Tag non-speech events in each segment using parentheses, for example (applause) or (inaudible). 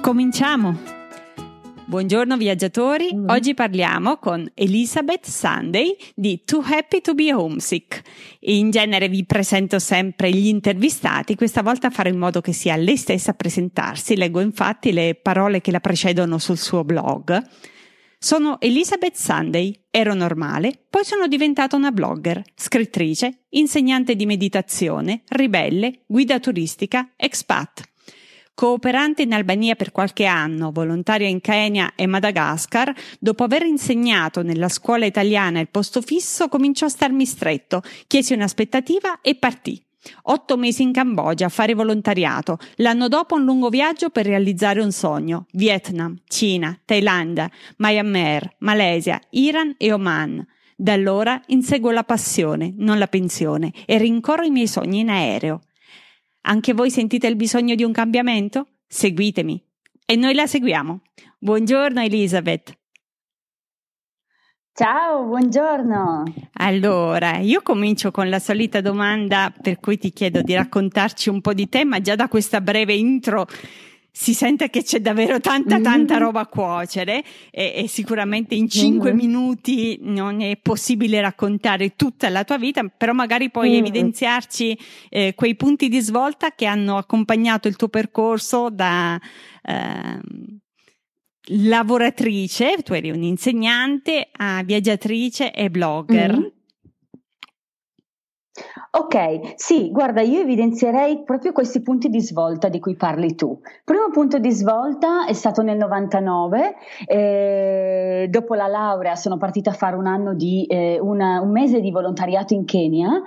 Cominciamo! Buongiorno viaggiatori, mm. oggi parliamo con Elizabeth Sunday di Too Happy to Be Homesick. In genere vi presento sempre gli intervistati, questa volta farò in modo che sia lei stessa a presentarsi, leggo infatti le parole che la precedono sul suo blog. Sono Elizabeth Sunday, ero normale, poi sono diventata una blogger, scrittrice, insegnante di meditazione, ribelle, guida turistica, expat. Cooperante in Albania per qualche anno, volontaria in Kenya e Madagascar, dopo aver insegnato nella scuola italiana il posto fisso, cominciò a starmi stretto, chiesi un'aspettativa e partì. Otto mesi in Cambogia a fare volontariato, l'anno dopo un lungo viaggio per realizzare un sogno. Vietnam, Cina, Thailandia, Myanmar, Malesia, Iran e Oman. Da allora inseguo la passione, non la pensione, e rincorro i miei sogni in aereo. Anche voi sentite il bisogno di un cambiamento? Seguitemi e noi la seguiamo. Buongiorno Elisabeth. Ciao, buongiorno. Allora, io comincio con la solita domanda per cui ti chiedo di raccontarci un po' di te, ma già da questa breve intro si sente che c'è davvero tanta mm-hmm. tanta roba a cuocere e, e sicuramente in cinque mm-hmm. minuti non è possibile raccontare tutta la tua vita, però magari puoi mm-hmm. evidenziarci eh, quei punti di svolta che hanno accompagnato il tuo percorso da eh, lavoratrice, tu eri un'insegnante, a viaggiatrice e blogger. Mm-hmm. Ok, sì, guarda, io evidenzierei proprio questi punti di svolta di cui parli tu. Primo punto di svolta è stato nel 99, eh, dopo la laurea sono partita a fare un anno di, eh, una, un mese di volontariato in Kenya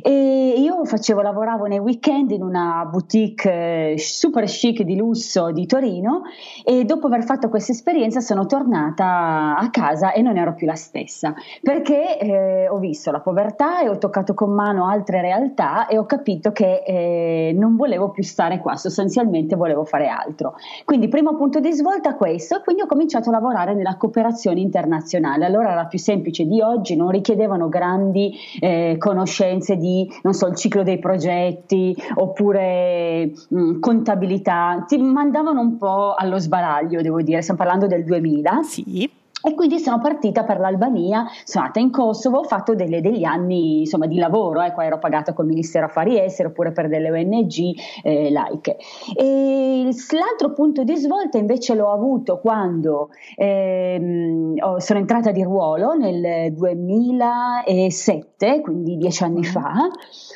e io facevo, lavoravo nei weekend in una boutique eh, super chic di lusso di Torino e dopo aver fatto questa esperienza sono tornata a casa e non ero più la stessa perché eh, ho visto la povertà e ho toccato con mano altri altre realtà e ho capito che eh, non volevo più stare qua, sostanzialmente volevo fare altro. Quindi primo punto di svolta questo quindi ho cominciato a lavorare nella cooperazione internazionale. Allora era più semplice di oggi, non richiedevano grandi eh, conoscenze di, non so, il ciclo dei progetti oppure mh, mm, contabilità, ti mandavano un po' allo sbaraglio, devo dire, stiamo parlando del 2000. Sì. E quindi sono partita per l'Albania, sono andata in Kosovo, ho fatto delle, degli anni insomma, di lavoro, eh, qua ero pagata col Ministero Affari Esteri oppure per delle ONG eh, laiche. E l'altro punto di svolta invece l'ho avuto quando ehm, sono entrata di ruolo nel 2007, quindi dieci anni mm. fa,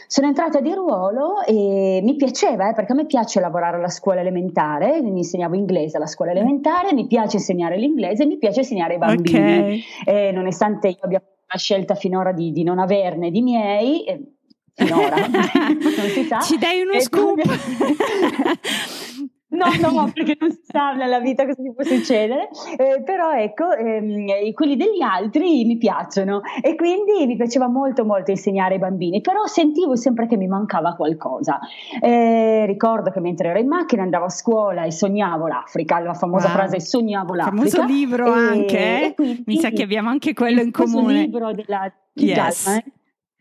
sono entrata di ruolo e mi piaceva eh, perché a me piace lavorare alla scuola elementare, quindi insegnavo inglese alla scuola elementare, mi piace insegnare l'inglese, mi piace insegnare bambini. Okay. E nonostante io abbia la scelta finora di, di non averne di miei, eh, finora (laughs) non si sa. Ci dai uno scoop. (laughs) No, no, (laughs) perché non si sa nella vita cosa ti può succedere, eh, però ecco, ehm, quelli degli altri mi piacciono e quindi mi piaceva molto molto insegnare ai bambini, però sentivo sempre che mi mancava qualcosa. Eh, ricordo che mentre ero in macchina andavo a scuola e sognavo l'Africa, la famosa wow. frase sognavo l'Africa. Famoso libro e, anche, e quindi, mi sa che abbiamo anche quello in comune. Il libro della yes. Galma, eh?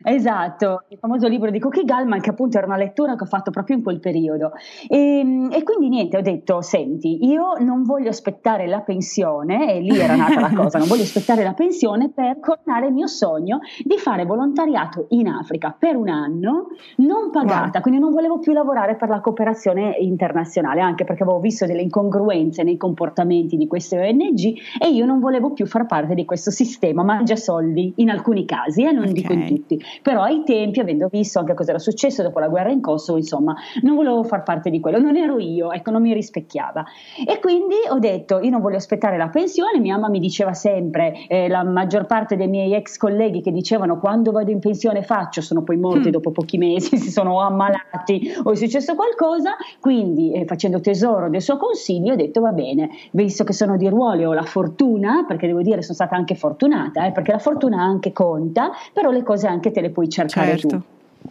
Esatto, il famoso libro di Cookie Gallman che appunto era una lettura che ho fatto proprio in quel periodo e, ehm, e, quindi niente, ho detto senti io non voglio aspettare la pensione e lì era nata la cosa, non voglio aspettare la pensione per coronare il mio sogno di fare volontariato in Africa per un anno non pagata, wow. quindi non volevo più lavorare per la cooperazione internazionale anche perché avevo visto delle incongruenze nei comportamenti di queste ONG e io non volevo più far parte di questo sistema mangia soldi in alcuni casi e eh, non okay. dico in tutti però ai tempi, avendo visto anche cosa era successo dopo la guerra in Kosovo, insomma, non volevo far parte di quello, non ero io, ecco, non mi rispecchiava. E quindi ho detto, io non voglio aspettare la pensione, mia mamma mi diceva sempre, eh, la maggior parte dei miei ex colleghi che dicevano quando vado in pensione faccio, sono poi morti mm. dopo pochi mesi, (laughs) si sono ammalati o è successo qualcosa, quindi eh, facendo tesoro del suo consiglio ho detto va bene, visto che sono di ruolo e ho la fortuna, perché devo dire sono stata anche fortunata, eh, perché la fortuna anche conta, però le cose anche te le puoi cercare certo. tu.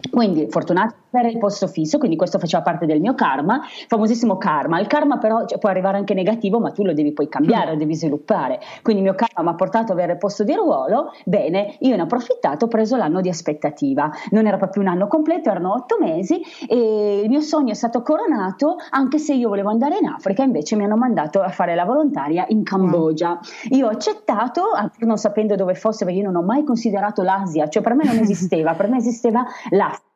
Quindi fortunato per il posto fisso, quindi questo faceva parte del mio karma, famosissimo karma. Il karma però cioè, può arrivare anche negativo, ma tu lo devi poi cambiare, lo devi sviluppare. Quindi il mio karma mi ha portato ad avere il posto di ruolo, bene, io ne ho approfittato, ho preso l'anno di aspettativa. Non era proprio un anno completo, erano otto mesi e il mio sogno è stato coronato, anche se io volevo andare in Africa, invece mi hanno mandato a fare la volontaria in Cambogia. Io ho accettato, non sapendo dove fosse, perché io non ho mai considerato l'Asia, cioè per me non esisteva, per me esisteva l'Africa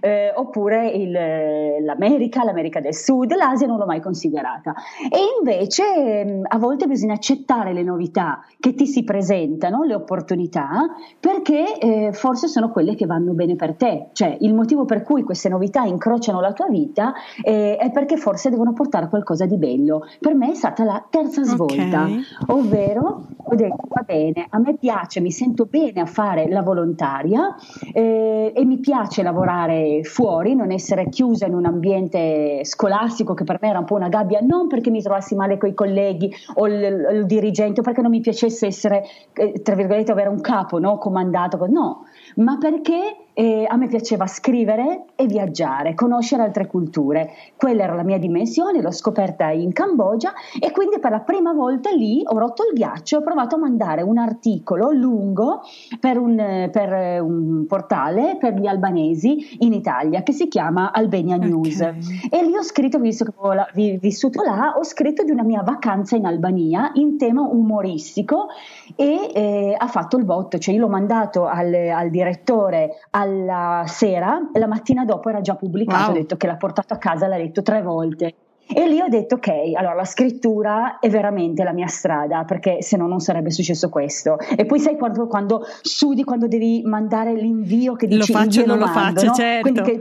eh, oppure il, l'America, l'America del Sud, l'Asia non l'ho mai considerata. E invece a volte bisogna accettare le novità che ti si presentano, le opportunità, perché eh, forse sono quelle che vanno bene per te. Cioè il motivo per cui queste novità incrociano la tua vita eh, è perché forse devono portare qualcosa di bello. Per me è stata la terza svolta, okay. ovvero ho detto va bene, a me piace, mi sento bene a fare la volontaria eh, e mi piace lavorare lavorare fuori, non essere chiusa in un ambiente scolastico che per me era un po' una gabbia, non perché mi trovassi male con i colleghi o il, il dirigente o perché non mi piacesse essere, eh, tra virgolette, avere un capo no? comandato, no, ma perché eh, a me piaceva scrivere e viaggiare, conoscere altre culture. Quella era la mia dimensione, l'ho scoperta in Cambogia e quindi per la prima volta lì ho rotto il ghiaccio, ho provato a mandare un articolo lungo per un, per un portale per gli albanesi in Italia che si chiama Albania News. Okay. E lì ho scritto, visto che ho vissuto là, ho scritto di una mia vacanza in Albania in tema umoristico e eh, ha fatto il botto, cioè io l'ho mandato al, al direttore alla sera la mattina dopo era già pubblicato, wow. ho detto che l'ha portato a casa, l'ha letto tre volte. E lì ho detto, ok, allora la scrittura è veramente la mia strada, perché se no non sarebbe successo questo. E poi sai quando, quando sudi, quando devi mandare l'invio che dici... Lo faccio, non lo mando, faccio, no? certo. Quindi che,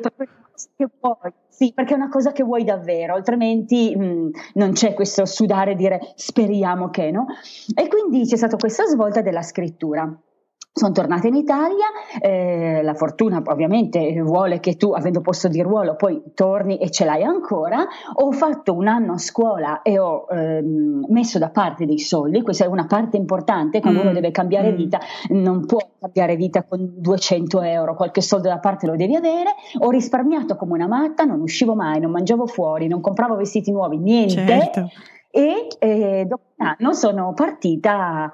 che vuoi, sì, perché è una cosa che vuoi davvero, altrimenti mh, mm, non c'è questo sudare e dire speriamo che, no? E quindi c'è stata questa svolta della scrittura. Sono tornata in Italia, eh, la fortuna ovviamente vuole che tu, avendo posto di ruolo, poi torni e ce l'hai ancora. Ho fatto un anno a scuola e ho ehm, messo da parte dei soldi, questa è una parte importante, quando mm. uno deve cambiare mm. vita, non può cambiare vita con 200 euro, qualche soldo da parte lo devi avere. Ho risparmiato come una matta, non uscivo mai, non mangiavo fuori, non compravo vestiti nuovi, niente. Certo. E eh, dopo un anno sono partita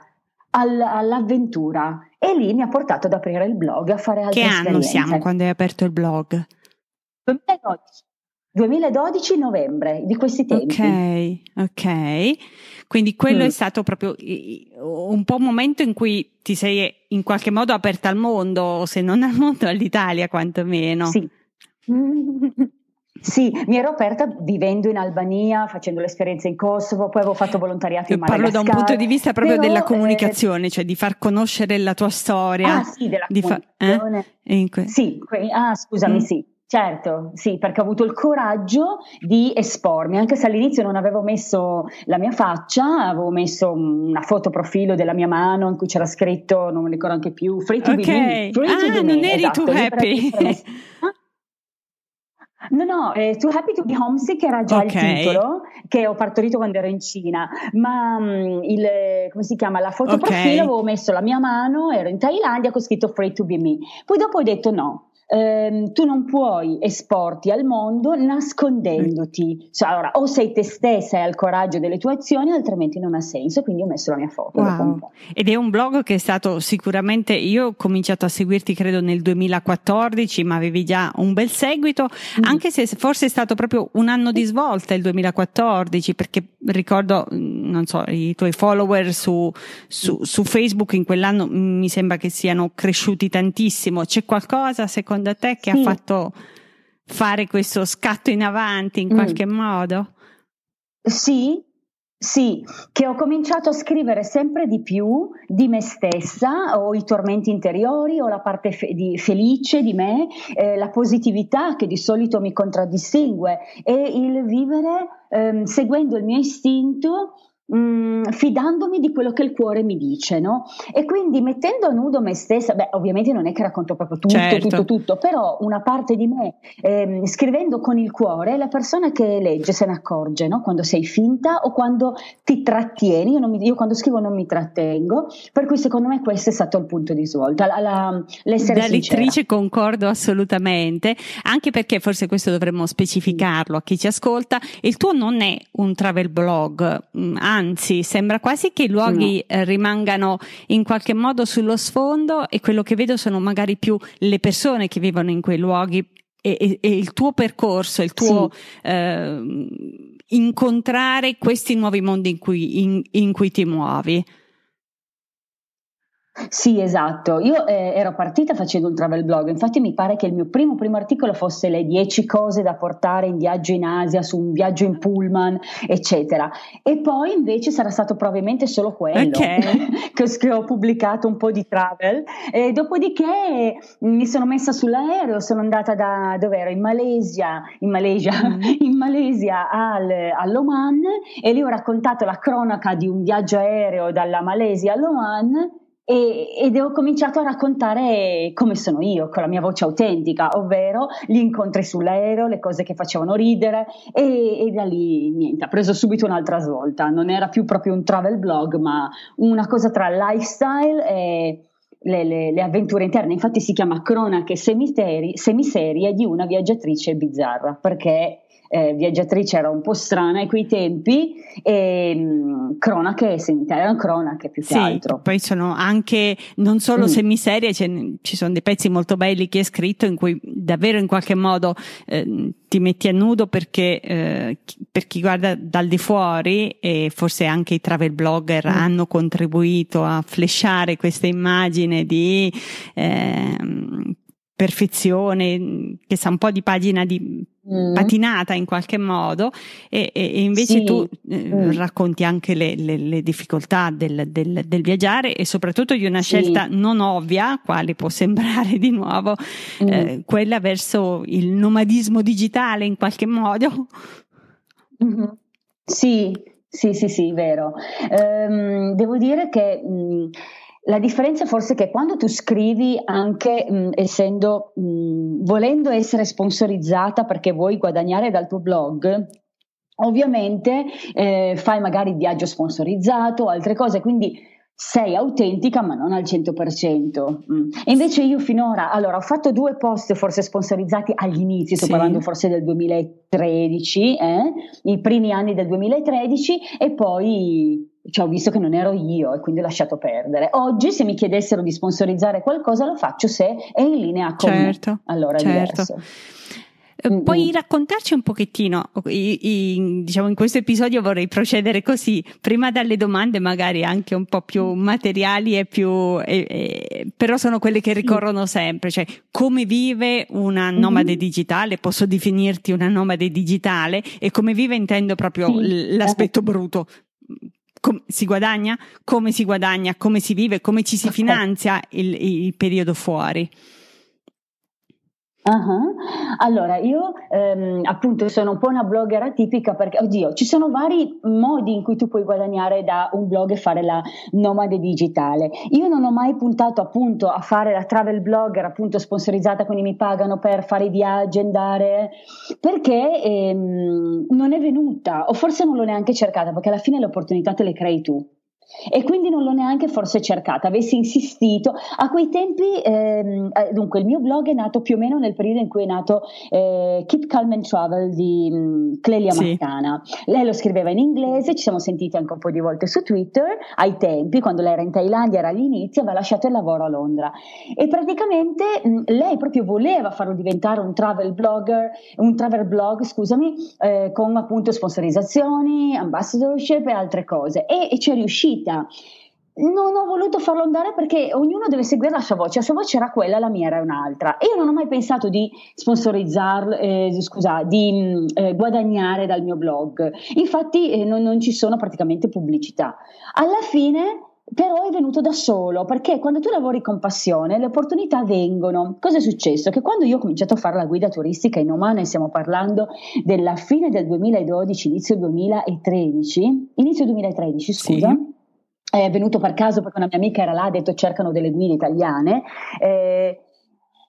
all- all'avventura e lì mi ha portato ad aprire il blog, a fare altre che esperienze. Che anno siamo quando hai aperto il blog? 2012. 2012 novembre di questi tempi. Ok, ok. Quindi quello mm. è stato proprio un po' un momento in cui ti sei in qualche modo aperta al mondo, se non al mondo all'Italia quantomeno. Sì. (laughs) Sì, mi ero aperta vivendo in Albania, facendo l'esperienza in Kosovo, poi avevo fatto volontariato in Madagascar. Parlo da un punto di vista proprio però, della eh, comunicazione, eh, cioè di far conoscere la tua storia. Ah sì, della comunicazione. Fa- eh? que- sì, que- ah scusami, mm. sì. Certo, sì, perché ho avuto il coraggio di espormi, anche se all'inizio non avevo messo la mia faccia, avevo messo una foto profilo della mia mano in cui c'era scritto, non mi ricordo anche più, free to okay. be me. Free ah, non eri esatto, too happy. (laughs) No, no, eh, Too Happy to be Homesick era già okay. il titolo che ho partorito quando ero in Cina, ma um, il, come si chiama, la foto okay. profilo avevo messo la mia mano, ero in Thailandia con scritto Free to be me. Poi dopo ho detto no, ehm, tu non puoi esporti al mondo nascondendoti. Cioè, allora, o sei te stessa e hai il coraggio delle tue azioni, altrimenti non ha senso. Quindi ho messo la mia foto. Wow. Ed è un blog che è stato sicuramente, io ho cominciato a seguirti credo nel 2014, ma avevi già un bel seguito, mm. anche se forse è stato proprio un anno di svolta il 2014, perché ricordo, mm, non so, i tuoi follower su, su, su Facebook in quell'anno mi sembra che siano cresciuti tantissimo. C'è qualcosa secondo secondo te che sì. ha fatto fare questo scatto in avanti in mm. qualche modo? Sì, Sì, che ho cominciato a scrivere sempre di più di me stessa, o i tormenti interiori, o la parte fe- di felice di me, eh, la positività che di solito mi contraddistingue e il vivere ehm, seguendo il mio istinto mm, fidandomi di quello che il cuore mi dice, no? E quindi mettendo a nudo me stessa, beh, ovviamente non è che racconto proprio tutto, certo. tutto, tutto, però una parte di me, ehm, scrivendo con il cuore, la persona che legge se ne accorge, no? Quando sei finta o quando ti trattieni, io, mi, io, quando scrivo non mi trattengo, per cui secondo me questo è stato il punto di svolta, la, la, l'essere Da lettrice concordo assolutamente, anche perché forse questo dovremmo specificarlo a chi ci ascolta, il tuo non è un travel blog, mm, anzi sembra quasi che i luoghi no. eh, rimangano in qualche modo sullo sfondo e quello che vedo sono magari più le persone che vivono in quei luoghi e, e, e il tuo percorso, il tuo sì. eh, incontrare questi nuovi mondi in cui, in, in cui ti muovi. Sì, esatto. Io eh, ero partita facendo un travel blog, infatti mi pare che il mio primo, primo articolo fosse le 10 cose da portare in viaggio in Asia, su un viaggio in pullman, eccetera. E poi invece sarà stato probabilmente solo quello okay. (laughs) che, ho pubblicato un po' di travel. E dopodiché mi sono messa sull'aereo, sono andata da dove ero? In Malesia, in Malesia, mm. (laughs) in Malesia al, all'Oman e lì ho raccontato la cronaca di un viaggio aereo dalla Malesia all'Oman e, ed ho cominciato a raccontare come sono io, con la mia voce autentica, ovvero gli incontri sull'aereo, le cose che facevano ridere e, e da lì niente, ha preso subito un'altra svolta, non era più proprio un travel blog, ma una cosa tra lifestyle e le, le, le, avventure interne, infatti si chiama Cronache semiserie di una viaggiatrice bizzarra, perché eh, viaggiatrice era un po' strana a quei tempi e mh, mm, cronache, erano cronache più che sì, altro. Poi sono anche non solo mm. semiserie, ci sono dei pezzi molto belli che hai scritto in cui davvero in qualche modo eh, ti metti a nudo perché eh, per chi guarda dal di fuori e forse anche i travel blogger mm. hanno contribuito a flashare questa immagine di eh, perfezione, che sa un po' di pagina di mm. patinata in qualche modo e, e invece sì. tu eh, mm. racconti anche le, le, le difficoltà del, del, del, viaggiare e soprattutto di una scelta sì. non ovvia, quale può sembrare di nuovo, mm. eh, quella verso il nomadismo digitale in qualche modo. Mm-hmm. Sì, sì, sì, sì, vero. Um, devo dire che mh, mm, la differenza forse è che quando tu scrivi, anche mh, essendo, mh, volendo essere sponsorizzata perché vuoi guadagnare dal tuo blog, ovviamente eh, fai magari viaggio sponsorizzato altre cose, quindi sei autentica ma non al 100%. Mm. E invece io finora, allora ho fatto due post forse sponsorizzati agli inizi, sto sì. parlando forse del 2013, eh? i primi anni del 2013 e poi cioè, ho visto che non ero io e quindi ho lasciato perdere. Oggi se mi chiedessero di sponsorizzare qualcosa lo faccio se è in linea con certo, me. Allora certo. Eh, puoi raccontarci un pochettino, i, i, diciamo in questo episodio vorrei procedere così, prima dalle domande magari anche un po' più materiali e più, eh, eh, però sono quelle che ricorrono sempre, cioè come vive una nomade mm-hmm. digitale, posso definirti una nomade digitale e come vive intendo proprio sì. l'aspetto bruto, com- si guadagna, come si guadagna, come si vive, come ci si finanzia il, il periodo fuori. Uh-huh. Allora, io ehm, appunto sono un po' una blogger atipica perché, oddio, ci sono vari modi in cui tu puoi guadagnare da un blog e fare la nomade digitale. Io non ho mai puntato appunto a fare la travel blogger, appunto sponsorizzata, quindi mi pagano per fare i viaggi, andare, perché ehm, non è venuta, o forse non l'ho neanche cercata, perché alla fine le opportunità te le crei tu. E quindi non l'ho neanche forse cercata, avessi insistito. A quei tempi, ehm, eh, dunque, il mio blog è nato più o meno nel periodo in cui è nato eh, Keep Calm and Travel di mh, mm, Clelia sì. Maccana. Lei lo scriveva in inglese, ci siamo sentiti anche un po' di volte su Twitter, ai tempi, quando lei era in Thailandia, era agli inizi, aveva lasciato il lavoro a Londra. E praticamente mh, mm, lei proprio voleva farlo diventare un travel blogger, un travel blog, scusami, eh, con appunto sponsorizzazioni, ambassadorship e altre cose. E, e ci è riuscita vita. non ho voluto farlo andare perché ognuno deve seguire la sua voce, la sua voce era quella, la mia era un'altra. E io non ho mai pensato di sponsorizzarlo, eh, scusa, di mm, eh, guadagnare dal mio blog. Infatti eh, non, non ci sono praticamente pubblicità. Alla fine però è venuto da solo perché quando tu lavori con passione le opportunità vengono. Cosa è successo? Che quando io ho cominciato a fare la guida turistica in Oman e stiamo parlando della fine del 2012, inizio 2013, inizio 2013 scusa. Sì è venuto per caso perché una mia amica era là, ha detto cercano delle guide italiane, eh,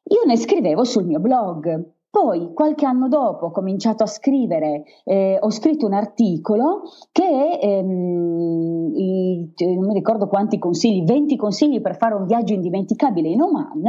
io ne scrivevo sul mio blog. Poi, qualche anno dopo, ho cominciato a scrivere, eh, ho scritto un articolo che, ehm, i, non mi ricordo quanti consigli, 20 consigli per fare un viaggio indimenticabile in Oman,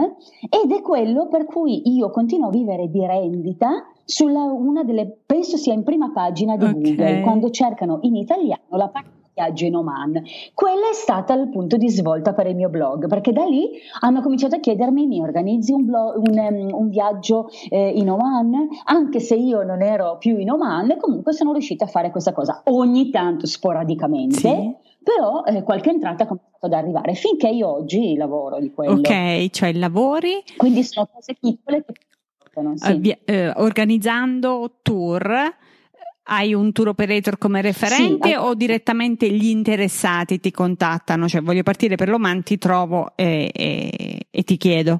ed è quello per cui io continuo a vivere di rendita sulla una delle, penso sia in prima pagina di okay. Google, quando cercano in italiano la parte viaggio in Oman. Quello è stato il punto di svolta per il mio blog, perché da lì hanno cominciato a chiedermi: mi organizzi un, blog, un, um, un viaggio eh, in Oman? Anche se io non ero più in Oman, comunque sono riuscita a fare questa cosa ogni tanto sporadicamente. Sì. Però eh, qualche entrata ha cominciato ad arrivare finché io oggi lavoro di quello. Ok, cioè lavori. Quindi sono cose piccole che sì. uh, organizzando tour hai un tour operator come referente sì, o direttamente gli interessati ti contattano? Cioè voglio partire per l'Oman, ti trovo e, e, e ti chiedo.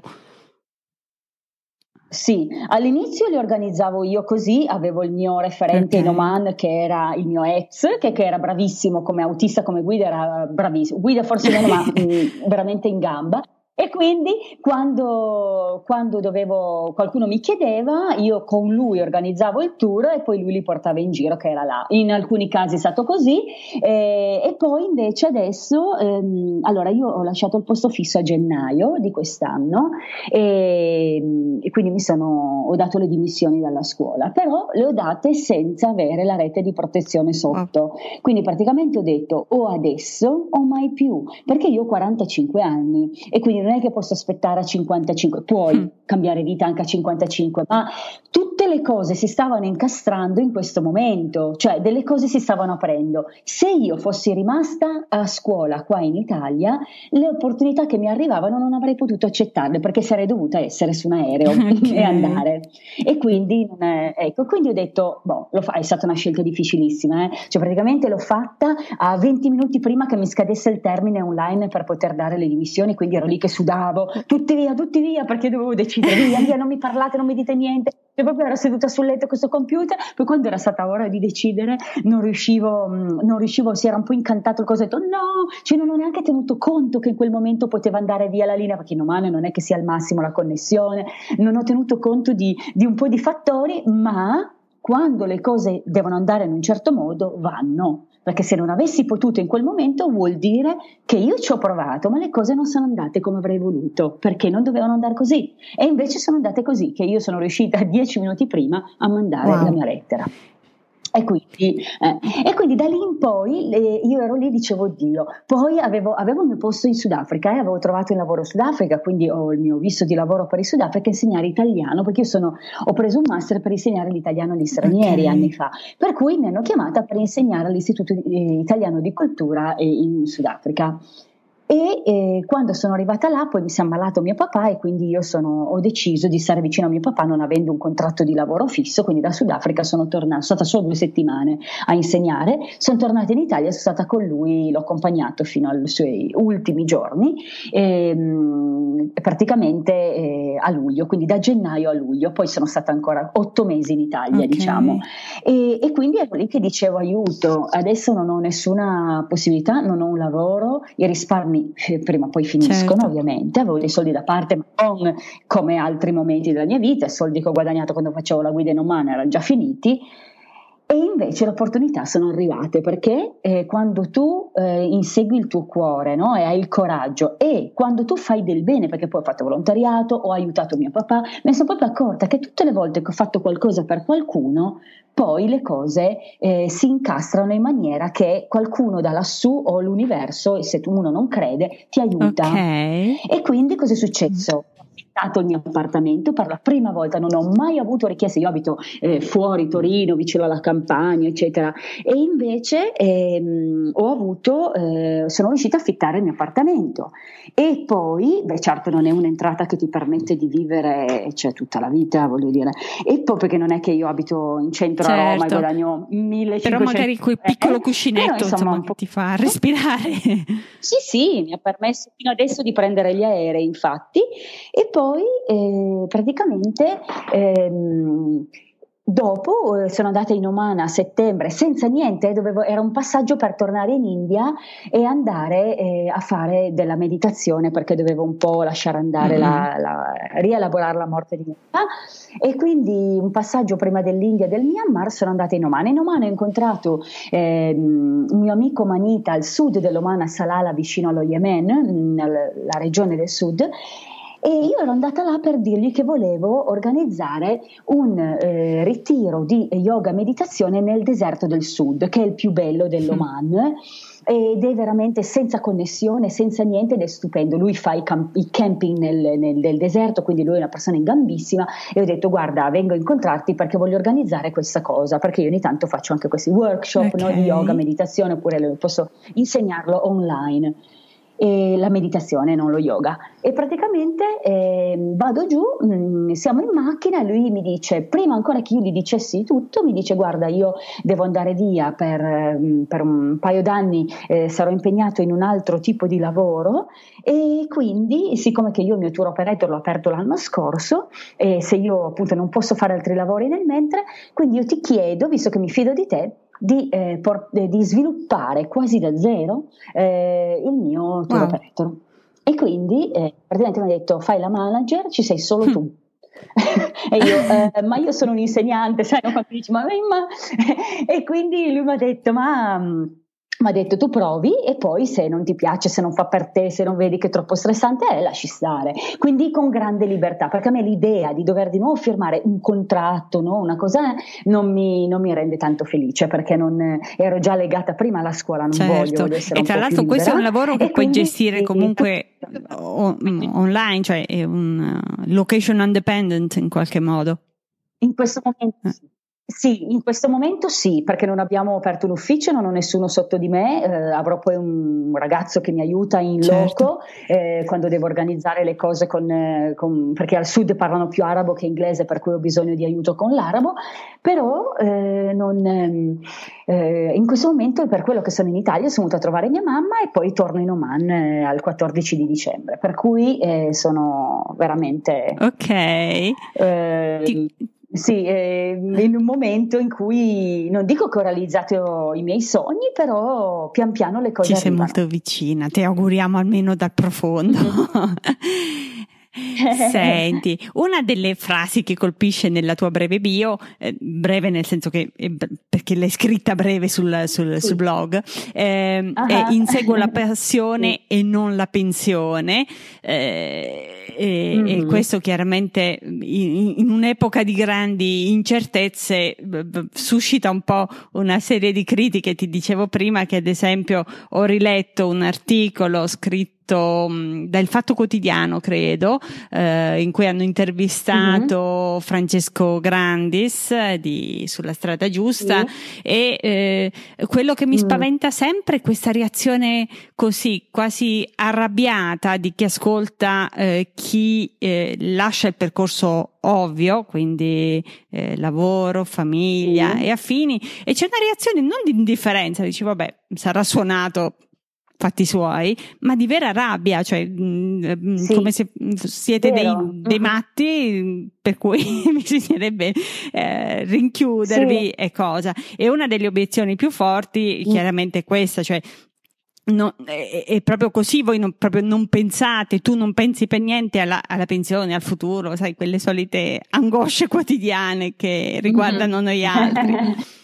Sì, all'inizio li organizzavo io così, avevo il mio referente okay. in Oman che era il mio ex, che, che, era bravissimo come autista, come guida, era bravissimo, guida forse meno ma (laughs) mh, veramente in gamba e quindi quando, quando dovevo, qualcuno mi chiedeva, io con lui organizzavo il tour e poi lui li portava in giro, che era là. In alcuni casi è stato così. Eh, e poi invece adesso, ehm, allora io ho lasciato il posto fisso a gennaio di quest'anno e, e quindi mi sono, ho dato le dimissioni dalla scuola, però le ho date senza avere la rete di protezione sotto. Quindi praticamente ho detto o adesso o mai più, perché io ho 45 anni e quindi non è che posso aspettare a 55, puoi mm. cambiare vita anche a 55, ma tutte le cose si stavano incastrando in questo momento, cioè delle cose si stavano aprendo. Se io fossi rimasta a scuola qua in Italia, le opportunità che mi arrivavano non avrei potuto accettarle perché sarei dovuta essere su un aereo (laughs) okay. e andare. E quindi, ecco, quindi ho detto, boh, fa, è stata una scelta difficilissima, eh? cioè praticamente l'ho fatta a 20 minuti prima che mi scadesse il termine online per poter dare le dimissioni, quindi ero lì che sudavo, tutti via, tutti via, perché dovevo decidere, via, via, non mi parlate, non mi dite niente. E proprio ero seduta sul letto questo computer, poi quando era stata ora di decidere non riuscivo, non riuscivo, si era un po' incantato il coso, ho detto no, cioè non ho neanche tenuto conto che in quel momento poteva andare via la linea, perché in umano non è che sia al massimo la connessione, non ho tenuto conto di, di un po' di fattori, ma quando le cose devono andare in un certo modo, vanno perché se non avessi potuto in quel momento vuol dire che io ci ho provato, ma le cose non sono andate come avrei voluto, perché non dovevano andare così. E invece sono andate così, che io sono riuscita (laughs) dieci minuti prima a mandare wow. la mia lettera. E quindi, eh, e quindi, da lì in poi eh, io ero lì e dicevo Dio, poi avevo, avevo, il mio posto in Sudafrica e eh, avevo trovato il lavoro in Sudafrica, quindi ho il mio visto di lavoro per il Sudafrica insegnare italiano, perché io sono, ho preso un master per insegnare l'italiano agli stranieri okay. anni fa, per cui mi hanno chiamata per insegnare all'Istituto Italiano di Cultura in Sudafrica. E eh, quando sono arrivata là, poi mi si è ammalato mio papà e quindi io sono, ho deciso di stare vicino a mio papà non avendo un contratto di lavoro fisso, quindi da Sudafrica sono tornata, sono stata solo due settimane a insegnare, sono tornata in Italia, sono stata con lui, l'ho accompagnato fino ai suoi ultimi giorni, e, ehm, praticamente eh, a luglio, quindi da gennaio a luglio, poi sono stata ancora otto mesi in Italia, okay. diciamo, e, e quindi ero lì che dicevo aiuto, adesso non ho nessuna possibilità, non ho un lavoro, i risparmi anni eh, prima o poi finiscono certo. ovviamente, avevo dei soldi da parte ma non come altri momenti della mia vita, i soldi che ho guadagnato quando facevo la guida in Oman erano già finiti e invece le opportunità sono arrivate perché eh, quando tu eh, insegui il tuo cuore no? e hai il coraggio e quando tu fai del bene, perché poi ho fatto volontariato, ho aiutato mio papà, mi sono proprio accorta che tutte le volte che ho fatto qualcosa per qualcuno, poi le cose eh, si incastrano in maniera che qualcuno da lassù o l'universo, e se uno non crede, ti aiuta. Okay. E quindi cosa è successo? Affittato il mio appartamento per la prima volta, non ho mai avuto richieste, io abito eh, fuori Torino, vicino alla campagna, eccetera, e invece ehm, ho avuto, eh, sono riuscita a affittare il mio appartamento e poi, beh certo non è un'entrata che ti permette di vivere cioè, tutta la vita, voglio dire, e poi perché non è che io abito in centro certo. a Roma e certo. guadagno 1500 Però magari quel piccolo cuscinetto però, insomma, insomma, ti fa respirare. Sì, sì, mi ha permesso fino adesso di prendere gli aerei, infatti, e poi eh, praticamente... Ehm, Dopo eh, sono andata in Oman a settembre senza niente, dovevo, era un passaggio per tornare in India e andare eh, a fare della meditazione perché dovevo un po' lasciare andare, mm-hmm. la, la, rielaborare la morte di mia e quindi un passaggio prima dell'India e del Myanmar sono andata in Oman. In Oman ho incontrato eh, un mio amico Manita al sud dell'Oman, a Salala vicino allo Yemen, nella regione del sud e io ero andata là per dirgli che volevo organizzare un eh, ritiro di yoga meditazione nel deserto del sud, che è il più bello dell'Oman. Mm. Ed è veramente senza connessione, senza niente, ed è stupendo. Lui fa i, camp- i camping nel, nel, nel, deserto, quindi lui è una persona in gambissima. E ho detto: Guarda, vengo a incontrarti perché voglio organizzare questa cosa. Perché io ogni tanto faccio anche questi workshop okay. no, di yoga, meditazione, oppure posso insegnarlo online e la meditazione, non lo yoga. E praticamente eh, vado giù, mh, mm, siamo in macchina lui mi dice, prima ancora che io gli dicessi tutto, mi dice guarda io devo andare via per, mm, per un paio d'anni, eh, sarò impegnato in un altro tipo di lavoro e quindi siccome che io il mio tour operator l'ho aperto l'anno scorso e se io appunto non posso fare altri lavori nel mentre, quindi io ti chiedo, visto che mi fido di te, di, eh, por- eh, di sviluppare quasi da zero eh, il mio tour operator. E quindi eh, praticamente mi ha detto fai la manager, ci sei solo tu. (laughs) e io, eh, ma io sono un insegnante, sai, no? quando dici, ma, ma... (laughs) e quindi lui mi ha detto, ma mm, mi ha detto tu provi e poi se non ti piace, se non fa per te, se non vedi che è troppo stressante, eh, lasci stare. Quindi con grande libertà, perché a me l'idea di dover di nuovo firmare un contratto, no? una cosa, non mi, non mi, rende tanto felice perché non, ero già legata prima alla scuola, non certo. voglio, voglio essere E tra l'altro questo è un lavoro che e puoi gestire comunque on, online, cioè è un uh, location independent in qualche modo. In questo momento eh. sì. Sì, in questo momento sì, perché non abbiamo aperto un ufficio, non ho nessuno sotto di me, eh, avrò poi un ragazzo che mi aiuta in certo. loco eh, quando devo organizzare le cose con, eh, con, perché al sud parlano più arabo che inglese, per cui ho bisogno di aiuto con l'arabo, però eh, non, ehm, eh, in questo momento per quello che sono in Italia sono venuta a trovare mia mamma e poi torno in Oman eh, al 14 di dicembre, per cui sono veramente... Ok. Ti sì, eh, in un momento in cui non dico che ho realizzato i miei sogni, però pian piano le cose Ci arrivano. sei molto vicina, ti auguriamo almeno dal profondo. Mm-hmm. (laughs) Senti, una delle frasi che colpisce nella tua breve bio, eh, breve nel senso che eh, perché l'hai scritta breve sul, sul, sul blog, eh, uh-huh. è inseguo la passione e non la pensione. Eh, e, mm-hmm. e, questo chiaramente in, in, un'epoca di grandi incertezze suscita un po' una serie di critiche. Ti dicevo prima che ad esempio ho riletto un articolo scritto mh, dal Fatto Quotidiano, credo, eh, in cui hanno intervistato mm-hmm. Francesco Grandis eh, di, sulla strada giusta mm-hmm. e eh, quello che mi mm. spaventa sempre è questa reazione così quasi arrabbiata di chi ascolta eh, chi eh, lascia il percorso ovvio, quindi eh, lavoro, famiglia mm. e affini, e c'è una reazione non di indifferenza, dici vabbè, sarà suonato fatti suoi, ma di vera rabbia, cioè mh, mm, sì, come se siete dei, dei, matti per cui (laughs) bisognerebbe eh, rinchiudervi sì. e cosa. E una delle obiezioni più forti mm. chiaramente è questa, cioè No, è, è, proprio così, voi non, proprio non pensate, tu non pensi per niente alla, alla, pensione, al futuro, sai, quelle solite angosce quotidiane che riguardano mm-hmm. noi altri. (laughs)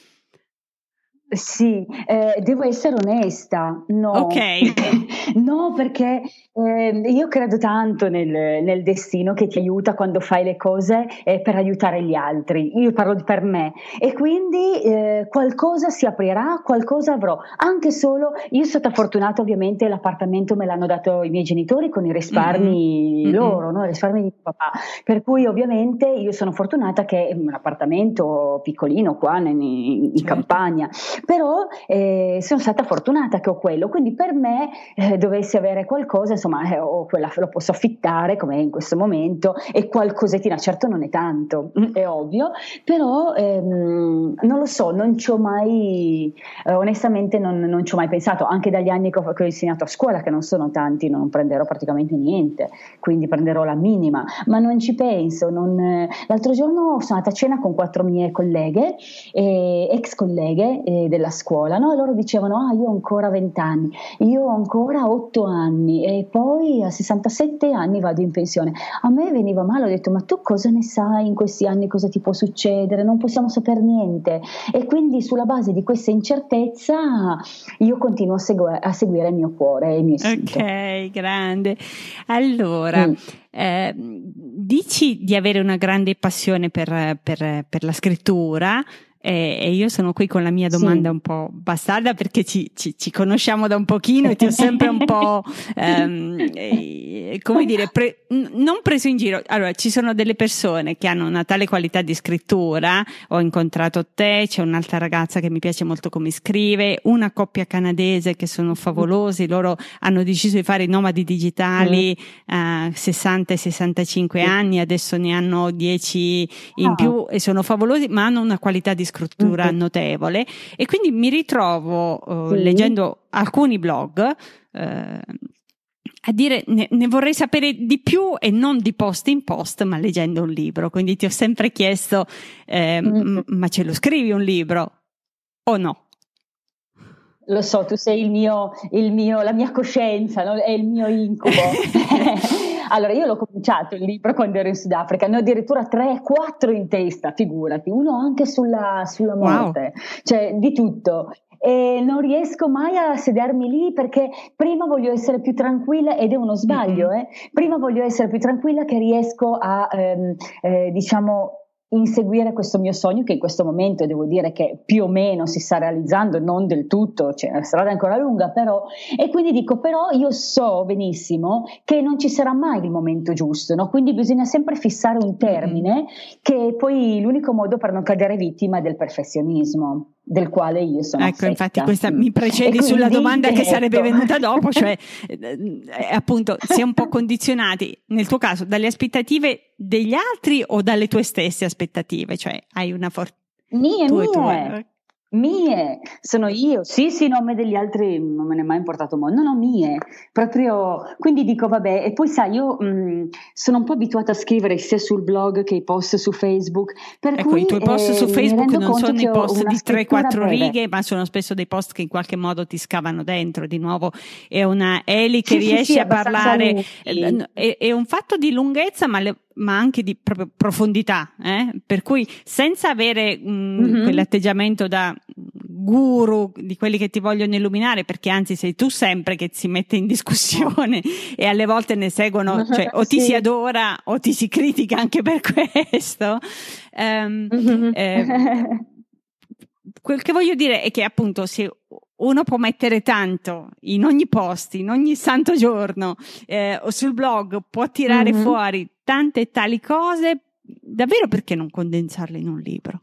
Sì, eh, devo essere onesta, no. Ok. (laughs) no, perché eh, io credo tanto nel, nel, destino che ti aiuta quando fai le cose eh, per aiutare gli altri. Io parlo per me e quindi eh, qualcosa si aprirà, qualcosa avrò. Anche solo, io sono stata fortunata ovviamente, l'appartamento me l'hanno dato i miei genitori con i risparmi mm-hmm. loro, no? i risparmi di papà. Per cui ovviamente io sono fortunata che è un appartamento piccolino qua in, in certo. campagna però eh, sono stata fortunata che ho quello, quindi per me eh, dovessi avere qualcosa, insomma, eh, ho quella, lo posso affittare come in questo momento e qualcosettina, certo non è tanto, è ovvio, però ehm, non lo so, non ci ho mai, eh, onestamente non, non, ci ho mai pensato, anche dagli anni che ho, che ho, insegnato a scuola, che non sono tanti, non prenderò praticamente niente, quindi prenderò la minima, ma non ci penso. Non, l'altro giorno sono andata a cena con quattro mie colleghe, ex colleghe della scuola, no? Loro dicevano, ah, io ho ancora 20 anni, io ho ancora 8 anni e poi a 67 anni vado in pensione. A me veniva male, ho detto, ma tu cosa ne sai in questi anni, cosa ti può succedere? Non possiamo sapere niente. E quindi sulla base di questa incertezza io continuo a, segu- a seguire il mio cuore e il mio istinto. Ok, grande. Allora... Mm. Eh, dici di avere una grande passione per, per, per la scrittura, e, e, io sono qui con la mia domanda sì. un po' bastarda perché ci, ci, ci, conosciamo da un pochino e ti ho sempre un po', (laughs) eh, come dire, pre, non preso in giro. Allora, ci sono delle persone che hanno una tale qualità di scrittura, ho incontrato te, c'è un'altra ragazza che mi piace molto come scrive, una coppia canadese che sono favolosi, loro hanno deciso di fare i nomadi digitali a mm. 60 e 65 anni, adesso ne hanno 10 in ah. più e sono favolosi, ma hanno una qualità di scrittura scrittura mm-hmm. notevole e quindi mi ritrovo uh, sì. leggendo alcuni blog uh, a dire ne, ne, vorrei sapere di più e non di post in post, ma leggendo un libro. Quindi ti ho sempre chiesto, eh, mm-hmm. ma ce lo scrivi un libro o no? Lo so, tu sei il mio, il mio la mia coscienza, no? è il mio incubo. (laughs) Allora, io l'ho cominciato il libro quando ero in Sudafrica, ne ho addirittura 3-4 in testa, figurati, uno anche sulla, sulla morte, wow. cioè di tutto. E non riesco mai a sedermi lì perché prima voglio essere più tranquilla ed è uno sbaglio, eh? prima voglio essere più tranquilla che riesco a, ehm, eh, diciamo, inseguire questo mio sogno che in questo momento devo dire che più o meno si sta realizzando, non del tutto, cioè la strada è ancora lunga, però e quindi dico però io so benissimo che non ci sarà mai il momento giusto, no? quindi bisogna sempre fissare un termine che è poi l'unico modo per non cadere vittima del perfezionismo del quale io sono ecco affetta. infatti questa mi precedi sulla domanda ecco. che sarebbe venuta dopo cioè (laughs) eh, appunto si è un po' condizionati nel tuo caso dalle aspettative degli altri o dalle tue stesse aspettative cioè hai una forte mie tue, mie tue mie, sono io. Sì, sì, no, a me degli altri non me ne è mai importato molto. No, no, mie. Proprio, quindi dico, vabbè, e poi sai, io mh, sono un po' abituata a scrivere sia sul blog che i post su Facebook. Per ecco, cui, i tuoi post eh, su Facebook non sono i post di 3-4 righe, ma sono spesso dei post che in qualche modo ti scavano dentro. Di nuovo, è una Eli che sì, riesce sì, sì, a parlare, eh, è, è, un fatto di lunghezza, ma le, ma anche di proprio profondità, eh? per cui senza avere mh, mm-hmm. quell'atteggiamento da guru di quelli che ti vogliono illuminare, perché anzi sei tu sempre che si mette in discussione (laughs) e alle volte ne seguono, (laughs) cioè o ti sì. si adora o ti si critica anche per (laughs) questo. Um, mm-hmm. eh, quel che voglio dire è che appunto se uno può mettere tanto in ogni post, in ogni santo giorno eh, o sul blog, può tirare mm-hmm. fuori tante tali cose, davvero perché non condensarle in un libro?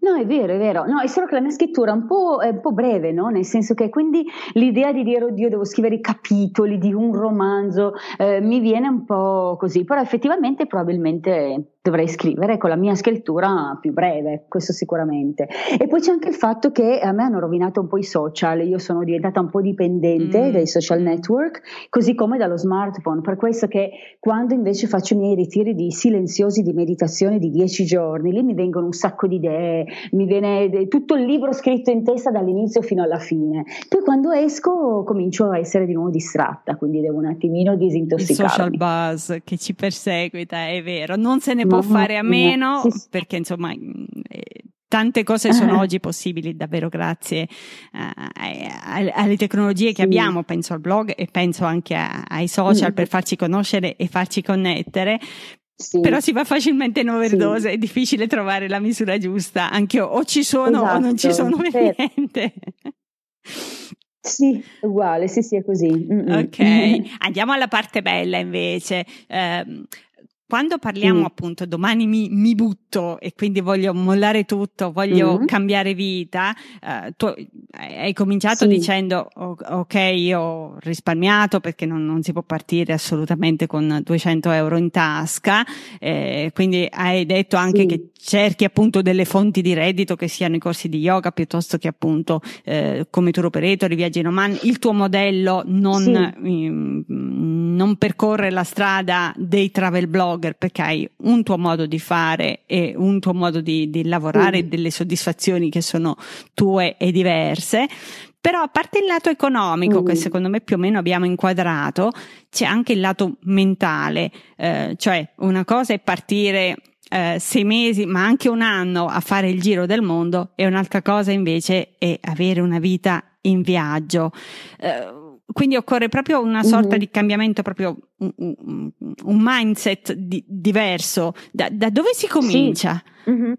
No, è vero, è vero. No, è solo che la mia scrittura è un po', è un po breve, no? Nel senso che quindi l'idea di dire, oddio, devo scrivere i capitoli di un romanzo eh, mi viene un po' così, però effettivamente probabilmente dovrei scrivere con la mia scrittura più breve, questo sicuramente. E poi c'è anche il fatto che a me hanno rovinato un po' i social, io sono diventata un po' dipendente mm. dai social network, così come dallo smartphone, per questo che quando invece faccio i miei ritiri di silenziosi di meditazione di dieci giorni, lì mi vengono un sacco di idee, mi viene tutto il libro scritto in testa dall'inizio fino alla fine. Poi quando esco comincio a essere di nuovo distratta, quindi devo un attimino disintossicarmi. Il social buzz che ci perseguita, è vero, non se ne può può fare a meno sì, perché insomma mm, eh, tante cose sono oggi possibili davvero grazie uh, alle tecnologie che sì. abbiamo, penso al blog e penso anche a, ai social mm. per farci conoscere e farci connettere. Sì. Però si va facilmente in overdose, sì. è difficile trovare la misura giusta, anche o ci sono esatto. o non ci sono per niente. Sì, uguale, sì, sì, è così. Mm-mm. Ok, andiamo alla parte bella invece. Eh, quando parliamo mm. appunto domani mi, mi, butto e quindi voglio mollare tutto, voglio mm. cambiare vita, uh, tu hai cominciato sì. dicendo ok, io ho risparmiato perché non, non, si può partire assolutamente con 200 euro in tasca, eh, quindi hai detto anche sì. che cerchi appunto delle fonti di reddito che siano i corsi di yoga piuttosto che appunto eh, come tour operator, i viaggi in Oman, il tuo modello non, sì. mh, non percorre la strada dei travel blog blogger perché hai un tuo modo di fare e un tuo modo di, di lavorare, mm. delle soddisfazioni che sono tue e diverse. Però a parte il lato economico, mm. che secondo me più o meno abbiamo inquadrato, c'è anche il lato mentale, eh, cioè una cosa è partire eh, sei mesi, ma anche un anno a fare il giro del mondo e un'altra cosa invece è avere una vita in viaggio. Eh, quindi occorre proprio una sorta mm-hmm. di cambiamento, proprio un, un, un mindset di, diverso. Da, da, dove si comincia? Sì. Mm-hmm.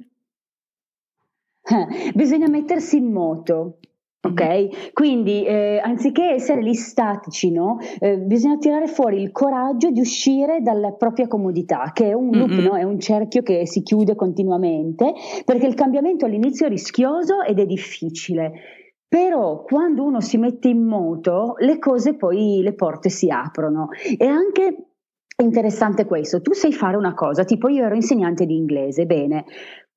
Bisogna mettersi in moto. Ok, mm-hmm. quindi eh, anziché essere lì statici, no? eh, bisogna tirare fuori il coraggio di uscire dalla propria comodità, che è un loop, mm-hmm. no? è un cerchio che si chiude continuamente, perché il cambiamento all'inizio è rischioso ed è difficile. Però quando uno si mette in moto, le cose poi, le porte si aprono. E anche interessante questo, tu sai fare una cosa, tipo io ero insegnante di inglese, bene,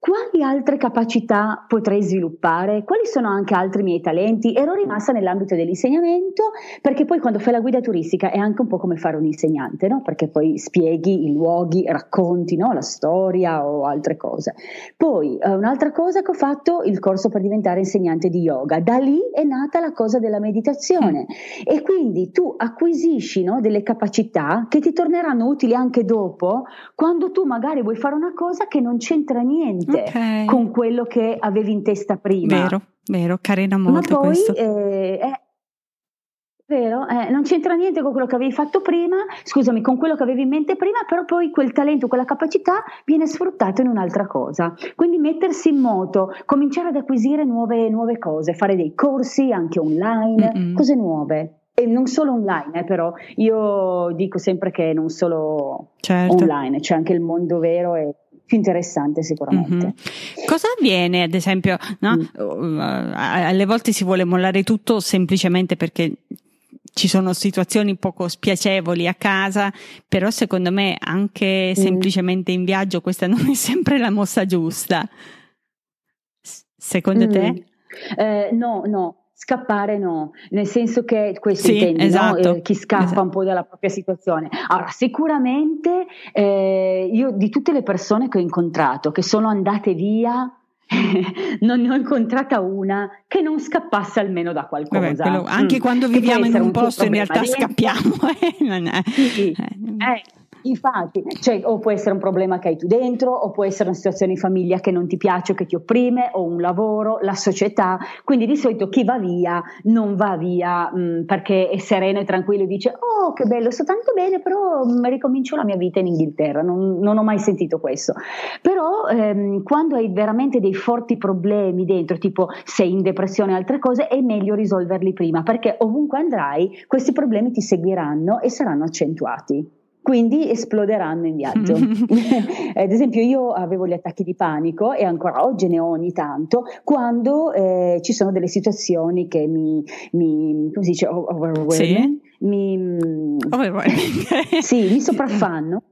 quali altre capacità potrei sviluppare? Quali sono anche altri miei talenti? Ero rimasta nell'ambito dell'insegnamento perché poi quando fai la guida turistica è anche un po' come fare un insegnante, no? Perché poi spieghi i luoghi, racconti no? la storia o altre cose. Poi eh, un'altra cosa che ho fatto, il corso per diventare insegnante di yoga. Da lì è nata la cosa della meditazione e quindi tu acquisisci no? delle capacità che ti torneranno utili anche dopo quando tu magari vuoi fare una cosa che non c'entra niente niente okay. con quello che avevi in testa prima. Vero, vero, carina molto Ma poi, questo. Eh, eh, vero, eh, non c'entra niente con quello che avevi fatto prima, scusami, con quello che avevi in mente prima, però poi quel talento, quella capacità viene sfruttato in un'altra cosa. Quindi mettersi in moto, cominciare ad acquisire nuove, nuove cose, fare dei corsi anche online, Mm-mm. cose nuove. E non solo online, eh, però io dico sempre che non solo certo. online, c'è anche il mondo vero e più interessante sicuramente. Mm-hmm. Cosa avviene, ad esempio, no? mm. alle volte si vuole mollare tutto semplicemente perché ci sono situazioni poco spiacevoli a casa, però secondo me anche mm. semplicemente in viaggio questa (laughs) non è sempre la mossa giusta. Secondo mm. te? Eh, no, no, Scappare no, nel senso che questo sì, intendi, esatto, no? eh, chi scappa esatto. un po' dalla propria situazione. Allora, sicuramente eh, io di tutte le persone che ho incontrato che sono andate via, (laughs) non ne ho incontrata una che non scappasse almeno da qualcosa. Vabbè, quello, anche mm. quando viviamo in un, un posto in realtà scappiamo. (laughs) Eh. Sì, sì. Eh. Infatti, cioè, o può essere un problema che hai tu dentro, o può essere una situazione in famiglia che non ti piace o che ti opprime, o un lavoro, la società. Quindi di solito chi va via non va via mh, mm, perché è sereno e tranquillo e dice oh che bello, sto tanto bene, però mh, mm, ricomincio la mia vita in Inghilterra. Non, non ho mai sentito questo. Però ehm, quando hai veramente dei forti problemi dentro, tipo sei in depressione o altre cose, è meglio risolverli prima perché ovunque andrai questi problemi ti seguiranno e saranno accentuati quindi esploderanno in viaggio. (laughs) Ad esempio io avevo gli attacchi di panico e ancora oggi ne ho ogni tanto quando eh, ci sono delle situazioni che mi, mi come si dice, overwhelming, sì. mi, overwhelming. sì, mi sopraffanno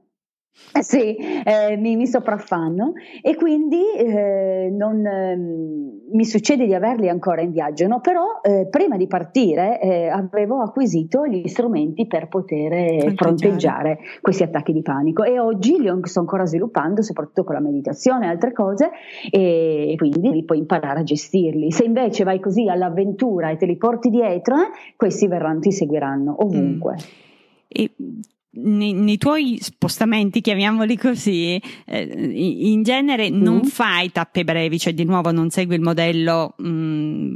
eh sì, eh, mi, mi, sopraffanno e quindi eh, non, eh, mi succede di averli ancora in viaggio, no? però eh, prima di partire eh, avevo acquisito gli strumenti per poter fronteggiare questi attacchi di panico e oggi li sto ancora sviluppando, soprattutto con la meditazione e altre cose e quindi li puoi imparare a gestirli. Se invece vai così all'avventura e te li porti dietro, eh, questi verranno, ti seguiranno ovunque. Mm. E nei, nei, tuoi spostamenti, chiamiamoli così, eh, in genere non mm. fai tappe brevi, cioè di nuovo non segui il modello mh, mm,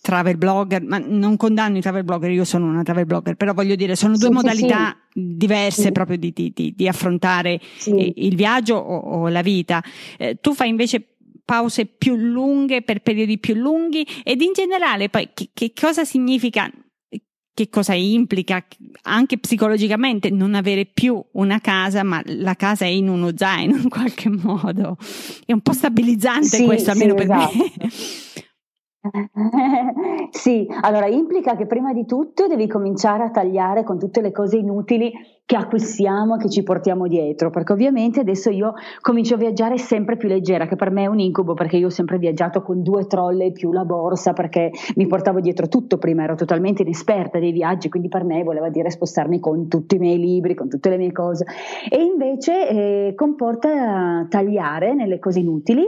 travel blogger, ma non condanno i travel blogger, io sono una travel blogger, però voglio dire, sono due sì, modalità sì. diverse sì. proprio di, di, di affrontare il viaggio o, o la vita. Eh, tu fai invece pause più lunghe per periodi più lunghi ed in generale poi che, che cosa significa che cosa implica anche psicologicamente non avere più una casa, ma la casa è in uno zaino in qualche modo. È un po' stabilizzante sì, questo, almeno sì, per esatto. me. sì, allora implica che prima di tutto devi cominciare a tagliare con tutte le cose inutili che acquistiamo che ci portiamo dietro, perché ovviamente adesso io comincio a viaggiare sempre più leggera, che per me è un incubo, perché io ho sempre viaggiato con due trolle più la borsa, perché mi portavo dietro tutto prima, ero totalmente inesperta dei viaggi, quindi per me voleva dire spostarmi con tutti i miei libri, con tutte le mie cose, e invece eh, comporta tagliare nelle cose inutili.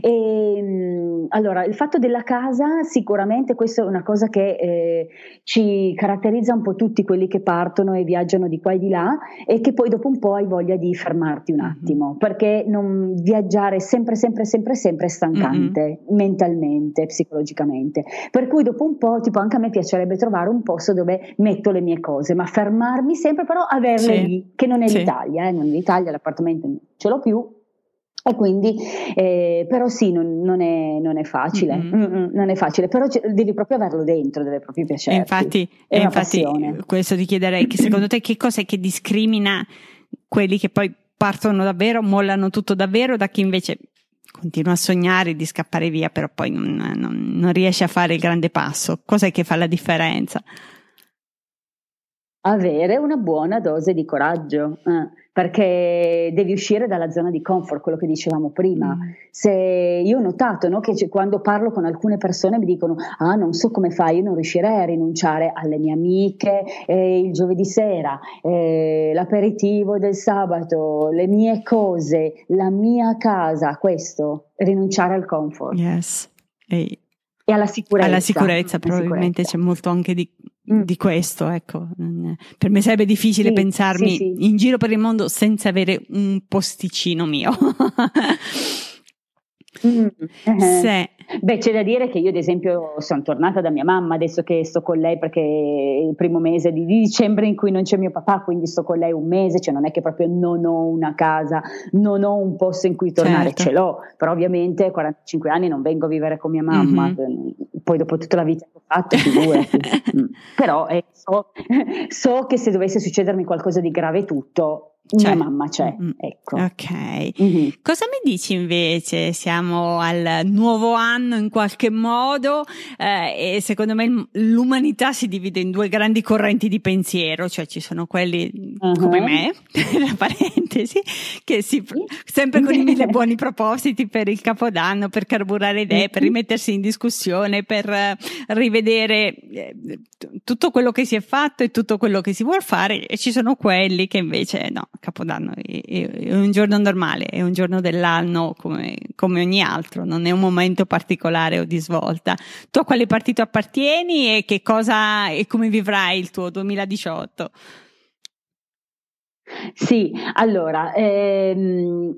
E, mm, allora, il fatto della casa, sicuramente questa è una cosa che eh, ci caratterizza un po' tutti quelli che partono e viaggiano di qua e di là, e che poi dopo un po' hai voglia di fermarti un mm-hmm. attimo, perché non viaggiare sempre, sempre, sempre, sempre è stancante mm-hmm. mentalmente, psicologicamente. Per cui dopo un po', tipo anche a me piacerebbe trovare un posto dove metto le mie cose, ma fermarmi sempre però averle sì. lì, che non è sì. l'Italia, eh? non è l'Italia, l'appartamento ce l'ho più, e quindi, eh, però sì, non, non, è, non è, facile, mm-hmm. non è facile, però devi proprio averlo dentro, deve proprio piacerti. Infatti, è infatti questo ti chiederei, che secondo te che cosa è che discrimina quelli che poi partono davvero, mollano tutto davvero, da chi invece continua a sognare di scappare via, però poi non, non riesce a fare il grande passo? Cos'è che fa la differenza? Avere una buona dose di coraggio. Eh perché devi uscire dalla zona di comfort, quello che dicevamo prima. Mm. Se io ho notato no, che quando parlo con alcune persone mi dicono: Ah, non so come fai, io non riuscirei a rinunciare alle mie amiche eh, il giovedì sera, eh, l'aperitivo del sabato, le mie cose, la mia casa, questo, rinunciare al comfort. Yes. E, e alla sicurezza. Alla sicurezza, probabilmente sicurezza. c'è molto anche di. Di questo, ecco. Per me sarebbe difficile sì, pensarmi sì, sì. in giro per il mondo senza avere un posticino mio. (laughs) mm. Se, Beh, c'è da dire che io, ad esempio, sono tornata da mia mamma adesso che sto con lei perché è il primo mese di, dicembre in cui non c'è mio papà, quindi sto con lei un mese, cioè non è che proprio non ho una casa, non ho un posto in cui tornare, certo. ce l'ho, però ovviamente a 45 anni non vengo a vivere con mia mamma, mm-hmm. poi dopo tutta la vita che ho fatto, figurati. (laughs) Mm. però eh, so, (laughs) so che se dovesse succedermi qualcosa di grave tutto, mia mamma c'è, mm-hmm. ecco. Ok. Mm-hmm. Cosa mi dici invece? Siamo al nuovo anno in qualche modo eh, e secondo me l'umanità si divide in due grandi correnti di pensiero, cioè ci sono quelli uh-huh. come me, (laughs) tra parentesi, che si, sempre con i mille (laughs) buoni propositi per il capodanno, per carburare idee, per rimettersi in discussione, per eh, rivedere eh, tutto quello che si è fatto e tutto quello che si vuole fare e ci sono quelli che invece no, Capodanno è, è, un giorno normale, è un giorno dell'anno come, come, ogni altro, non è un momento particolare o di svolta. Tu a quale partito appartieni e che cosa e come vivrai il tuo 2018? Sì, allora, ehm,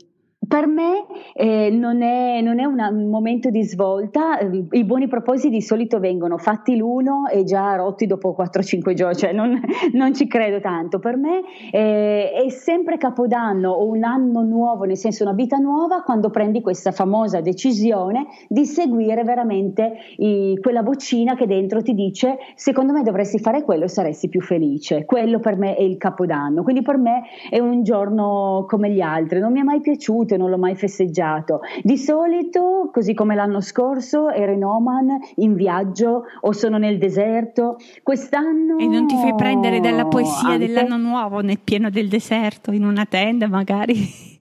per me eh, non è, non è un momento di svolta, i buoni propositi di solito vengono fatti l'uno e già rotti dopo 4-5 giorni, cioè non, non, ci credo tanto. Per me eh, è sempre Capodanno o un anno nuovo, nel senso una vita nuova, quando prendi questa famosa decisione di seguire veramente i, quella vocina che dentro ti dice secondo me dovresti fare quello e saresti più felice. Quello per me è il Capodanno, quindi per me è un giorno come gli altri, non mi è mai piaciuto non l'ho mai festeggiato. Di solito, così come l'anno scorso, ero in Oman in viaggio o sono nel deserto. Quest'anno. E non ti fai prendere dalla poesia anche... dell'anno nuovo nel pieno del deserto, in una tenda magari?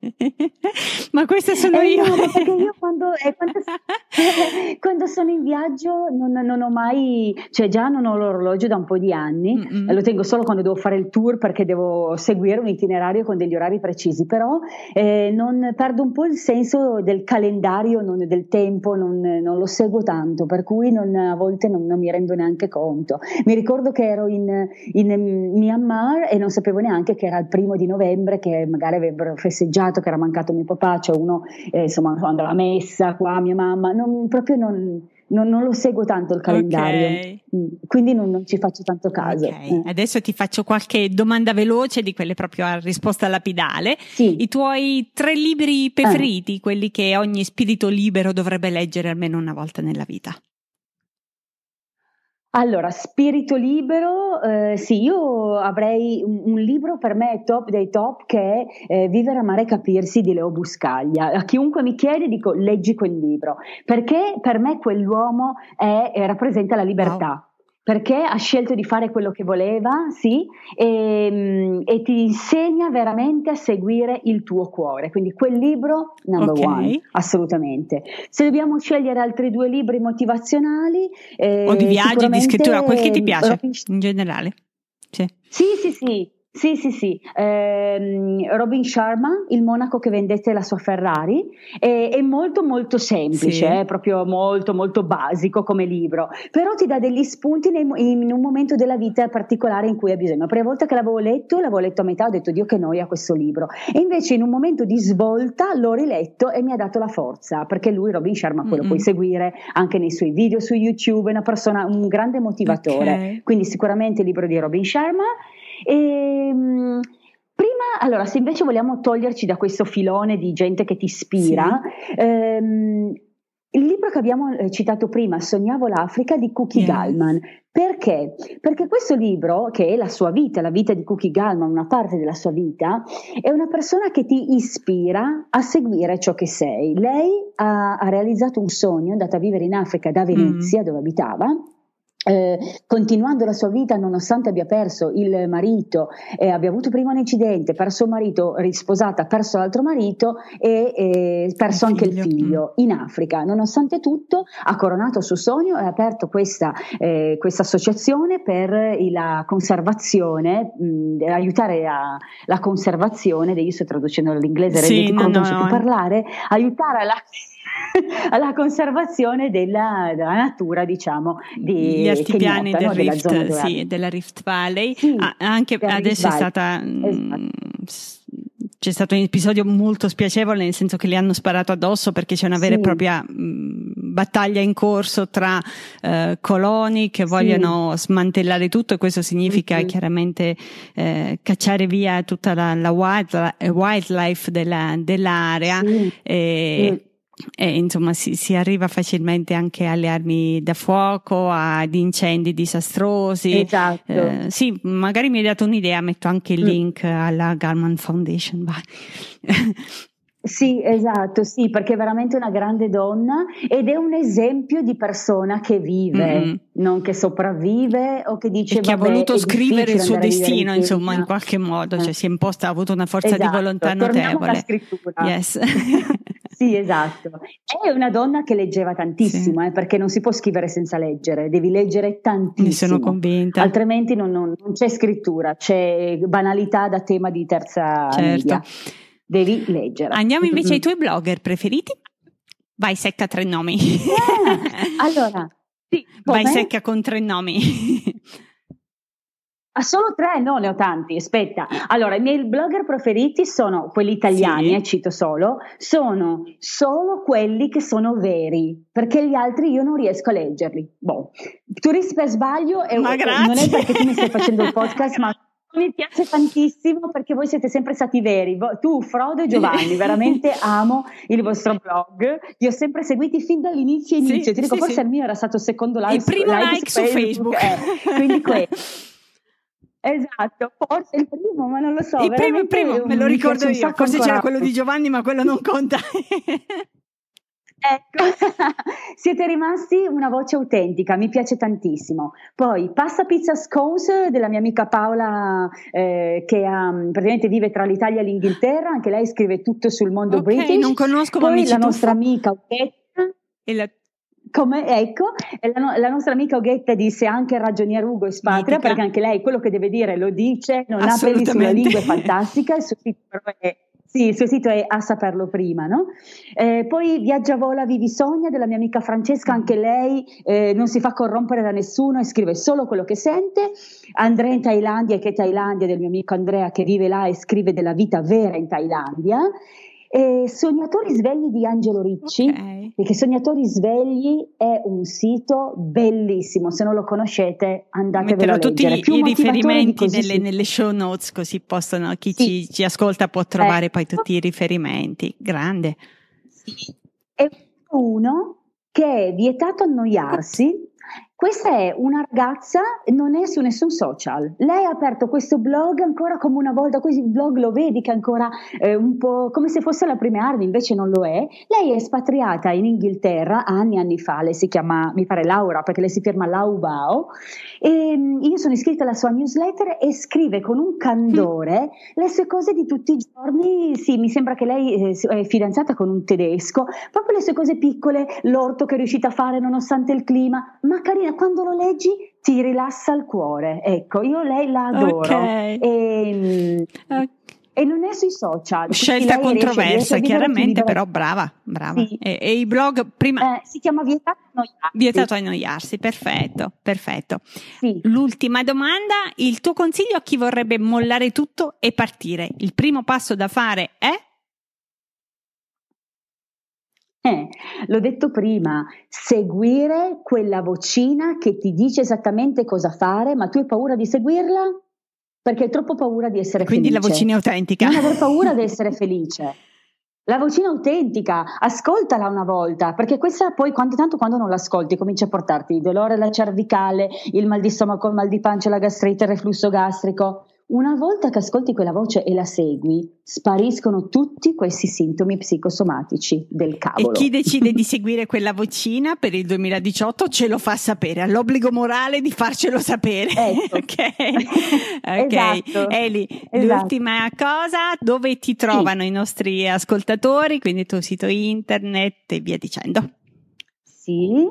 (laughs) ma questa sono eh io. No, perché io quando, eh, (laughs) quando, quando, sono in viaggio non, non, ho mai, cioè già non ho l'orologio da un po' di anni, Mm-mm. lo tengo solo quando devo fare il tour perché devo seguire un itinerario con degli orari precisi, però eh, non, perdo un po' il senso del calendario, non, del tempo, non, non, lo seguo tanto, per cui a volte non, mi rendo neanche conto. Mi ricordo che ero in, in Myanmar e non sapevo neanche che era il primo di novembre, che magari avrebbero festeggiato peccato che era mancato mio papà, c'è uno, eh, insomma, quando la messa qua, mia mamma, non, proprio non, non, non, lo seguo tanto il calendario, okay. Mm, quindi non, non, ci faccio tanto caso. Okay. Eh. Adesso ti faccio qualche domanda veloce di quelle proprio a risposta lapidale. Sì. I tuoi tre libri preferiti, eh. quelli che ogni spirito libero dovrebbe leggere almeno una volta nella vita. Allora, spirito libero, eh, sì, io avrei un, un, libro per me top dei top che è eh, Vivere, amare e capirsi di Leo Buscaglia. A chiunque mi chiede dico leggi quel libro, perché per me quell'uomo è, rappresenta la libertà. Wow perché ha scelto di fare quello che voleva, sì, e, mm, e, ti insegna veramente a seguire il tuo cuore. Quindi quel libro, number okay. one, assolutamente. Se dobbiamo scegliere altri due libri motivazionali... Eh, o di viaggi, di scrittura, quel che ti piace in generale. Sì, sì, sì. sì. Sì, sì, sì. Eh, Robin Sharma, il monaco che vendette la sua Ferrari, è, è molto molto semplice, sì. è proprio molto molto basico come libro, però ti dà degli spunti nei, in un momento della vita particolare in cui hai bisogno. La prima volta che l'avevo letto, l'avevo letto a metà, ho detto Dio che noia questo libro, e invece in un momento di svolta l'ho riletto e mi ha dato la forza, perché lui, Robin Sharma, quello mm-hmm. puoi seguire anche nei suoi video su YouTube, è una persona, un grande motivatore, okay. quindi sicuramente il libro di Robin Sharma. E, ehm, prima, allora, se invece vogliamo toglierci da questo filone di gente che ti ispira, sì. ehm, il libro che abbiamo eh, citato prima, Sognavo l'Africa di Cookie yes. Gallman, perché? Perché questo libro, che è la sua vita, la vita di Cookie Gallman, una parte della sua vita, è una persona che ti ispira a seguire ciò che sei. Lei ha, ha realizzato un sogno, è andata a vivere in Africa da Venezia, mm. dove abitava, eh, continuando la sua vita nonostante abbia perso il marito, eh, abbia avuto prima un incidente, perso il marito, risposata, perso l'altro marito e eh, perso il anche figlio. il figlio in Africa. Nonostante tutto ha coronato il suo sogno e ha aperto questa, eh, questa associazione per la conservazione, mh, aiutare a, la conservazione, io sto traducendo dall'inglese, sì, rendi conto, no, non so più parlare, aiutare la (laughs) alla conservazione della, della, natura, diciamo, di gli altipiani del no? Rift, della, sì, della Rift Valley. Sì, ah, anche adesso è stata. Mm, esatto. C'è stato un episodio molto spiacevole, nel senso che li hanno sparato addosso perché c'è una vera sì. e propria mm, battaglia in corso tra eh, coloni che vogliono sì. smantellare tutto e questo significa sì. chiaramente eh, cacciare via tutta la, la wildlife della, dell'area. E, e insomma si, si, arriva facilmente anche alle armi da fuoco, ad incendi disastrosi. Esatto. Eh, sì, magari mi hai dato un'idea, metto anche il mm. link alla Garman Foundation. (laughs) Sì, esatto, sì, perché è veramente una grande donna ed è un esempio di persona che vive, mm-hmm. non che sopravvive o che dice e che ha voluto scrivere il suo destino, insomma, in qualche modo, cioè si è imposta, ha avuto una forza esatto. di volontà notevole. Alla scrittura. Yes. (laughs) Sì, esatto. È una donna che leggeva tantissimo, sì. eh, perché non si può scrivere senza leggere, devi leggere tantissimo. Ne sono convinta. Altrimenti non, non, non c'è scrittura, c'è banalità da tema di terza certo. media. Devi leggere. Andiamo invece ai tuoi blogger preferiti? Vai secca tre nomi. Yeah. allora, sì, Vai secca con tre nomi. Ah, solo tre? No, ne ho tanti. Aspetta. Allora, i miei blogger preferiti sono quelli italiani, sì. eh, cito solo, sono solo quelli che sono veri, perché gli altri io non riesco a leggerli. Boh. Turisti per sbaglio è, ma non è perché tu mi stai facendo il podcast, ma (laughs) mi piace tantissimo perché voi siete sempre stati veri. Tu, Frodo e Giovanni, veramente (laughs) amo il vostro blog. Vi ho sempre seguiti fin dall'inizio inizio. Sì, Ti dico, sì, forse sì. il mio era stato il secondo like. Il primo like, like su Facebook. Facebook. Eh, quindi questo. (laughs) Esatto, forse il primo, ma non lo so. Il primo, il primo, me lo ricordo io. Forse c'era quello di Giovanni, ma quello non conta. Ecco, (laughs) siete rimasti una voce autentica, mi piace tantissimo. Poi Pasta Pizza Scones della mia amica Paola eh, che ha, praticamente vive tra l'Italia e l'Inghilterra, anche lei scrive tutto sul mondo okay, british. non conosco Poi la nostra amica Ughetta. E la... Come, ecco, la, la, nostra amica Ughetta disse anche ragionier Ugo e spatria, perché anche lei quello che deve dire lo dice, non ha peli sulla lingua, è fantastica, il suo sito è sì, il suo sito è a saperlo prima, no? Eh, poi Viaggia Vola Vivi Sogna della mia amica Francesca, anche lei eh, non si fa corrompere da nessuno e scrive solo quello che sente. Andrea in Thailandia, che è Thailandia, del mio amico Andrea che vive là e scrive della vita vera in Thailandia. E Sognatori Svegli di Angelo Ricci, okay. perché Sognatori Svegli è un sito bellissimo, se non lo conoscete andatevelo a leggere. tutti i riferimenti nelle, nelle, show notes così possono, chi sì. ci, ci, ascolta può trovare eh. poi tutti i riferimenti. Grande. È uno che è vietato annoiarsi questa è una ragazza, non è su nessun social. Lei ha aperto questo blog ancora come una volta, così il blog lo vedi che è ancora eh, un po' come se fosse la prima armi, invece non lo è. Lei è espatriata in Inghilterra anni e anni fa, lei si chiama, mi pare Laura, perché lei si firma Laubao. E mm, io sono iscritta alla sua newsletter e scrive con un candore mm. le sue cose di tutti i giorni. Sì, mi sembra che lei eh, è fidanzata con un tedesco, proprio le sue cose piccole, l'orto che è riuscita a fare nonostante il clima, ma carina quando lo leggi ti rilassa il cuore. Ecco, io lei la adoro. Okay. E, okay. e, non è sui social. Scelta controversa, chiaramente, però brava, brava. Sì. E, e, i blog prima... Eh, si chiama Vietato annoiarsi. Vietato annoiarsi, perfetto, perfetto. Sì. L'ultima domanda, il tuo consiglio a chi vorrebbe mollare tutto e partire? Il primo passo da fare è? Eh, l'ho detto prima, seguire quella vocina che ti dice esattamente cosa fare, ma tu hai paura di seguirla perché hai troppo paura di essere Quindi felice. Quindi la vocina è autentica. Non aver paura di (laughs) essere felice. La vocina autentica, ascoltala una volta, perché questa poi, quando, tanto quando non l'ascolti, comincia a portarti il dolore alla cervicale, il mal di stomaco, il mal di pancia, la gastrite, il reflusso gastrico. Una volta che ascolti quella voce e la segui, spariscono tutti questi sintomi psicosomatici del cavolo. E chi decide di seguire quella vocina per il 2018 ce lo fa sapere, ha l'obbligo morale di farcelo sapere. Ecco. (laughs) ok, okay. Esatto. Eli, esatto. l'ultima cosa, dove ti trovano sì. i nostri ascoltatori, quindi il tuo sito internet e via dicendo. Sì,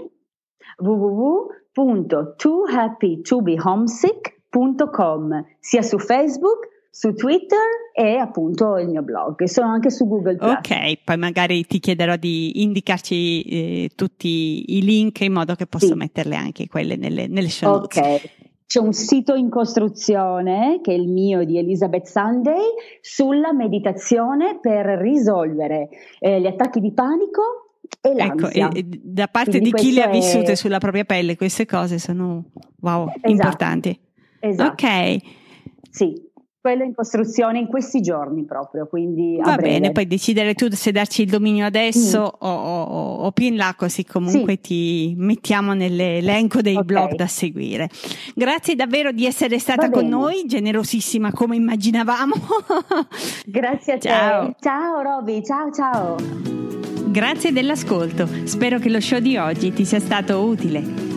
www.toohappytobehomesick.com www.com sia su Facebook, su Twitter e appunto il mio blog. Sono anche su Google Ok, poi magari ti chiederò di indicarci eh, tutti i link in modo che posso sì. metterle anche quelle nelle, nelle show notes. Ok. C'è un sito in costruzione, che è il mio di Elizabeth Sunday, sulla meditazione per risolvere eh, gli attacchi di panico e ecco, e, e da parte Quindi di chi le ha vissute è... sulla propria pelle, queste cose sono wow, esatto. importanti. Esatto. Ok. Sì, quello in costruzione in questi giorni proprio, quindi Va bene, poi decidere tu se darci il dominio adesso mm. o, o, o, più in là, così comunque sì. ti mettiamo nell'elenco dei okay. blog da seguire. Grazie davvero di essere stata con noi, generosissima come immaginavamo. (laughs) Grazie a ciao. te. Ciao Roby, ciao ciao. Grazie dell'ascolto, spero che lo show di oggi ti sia stato utile.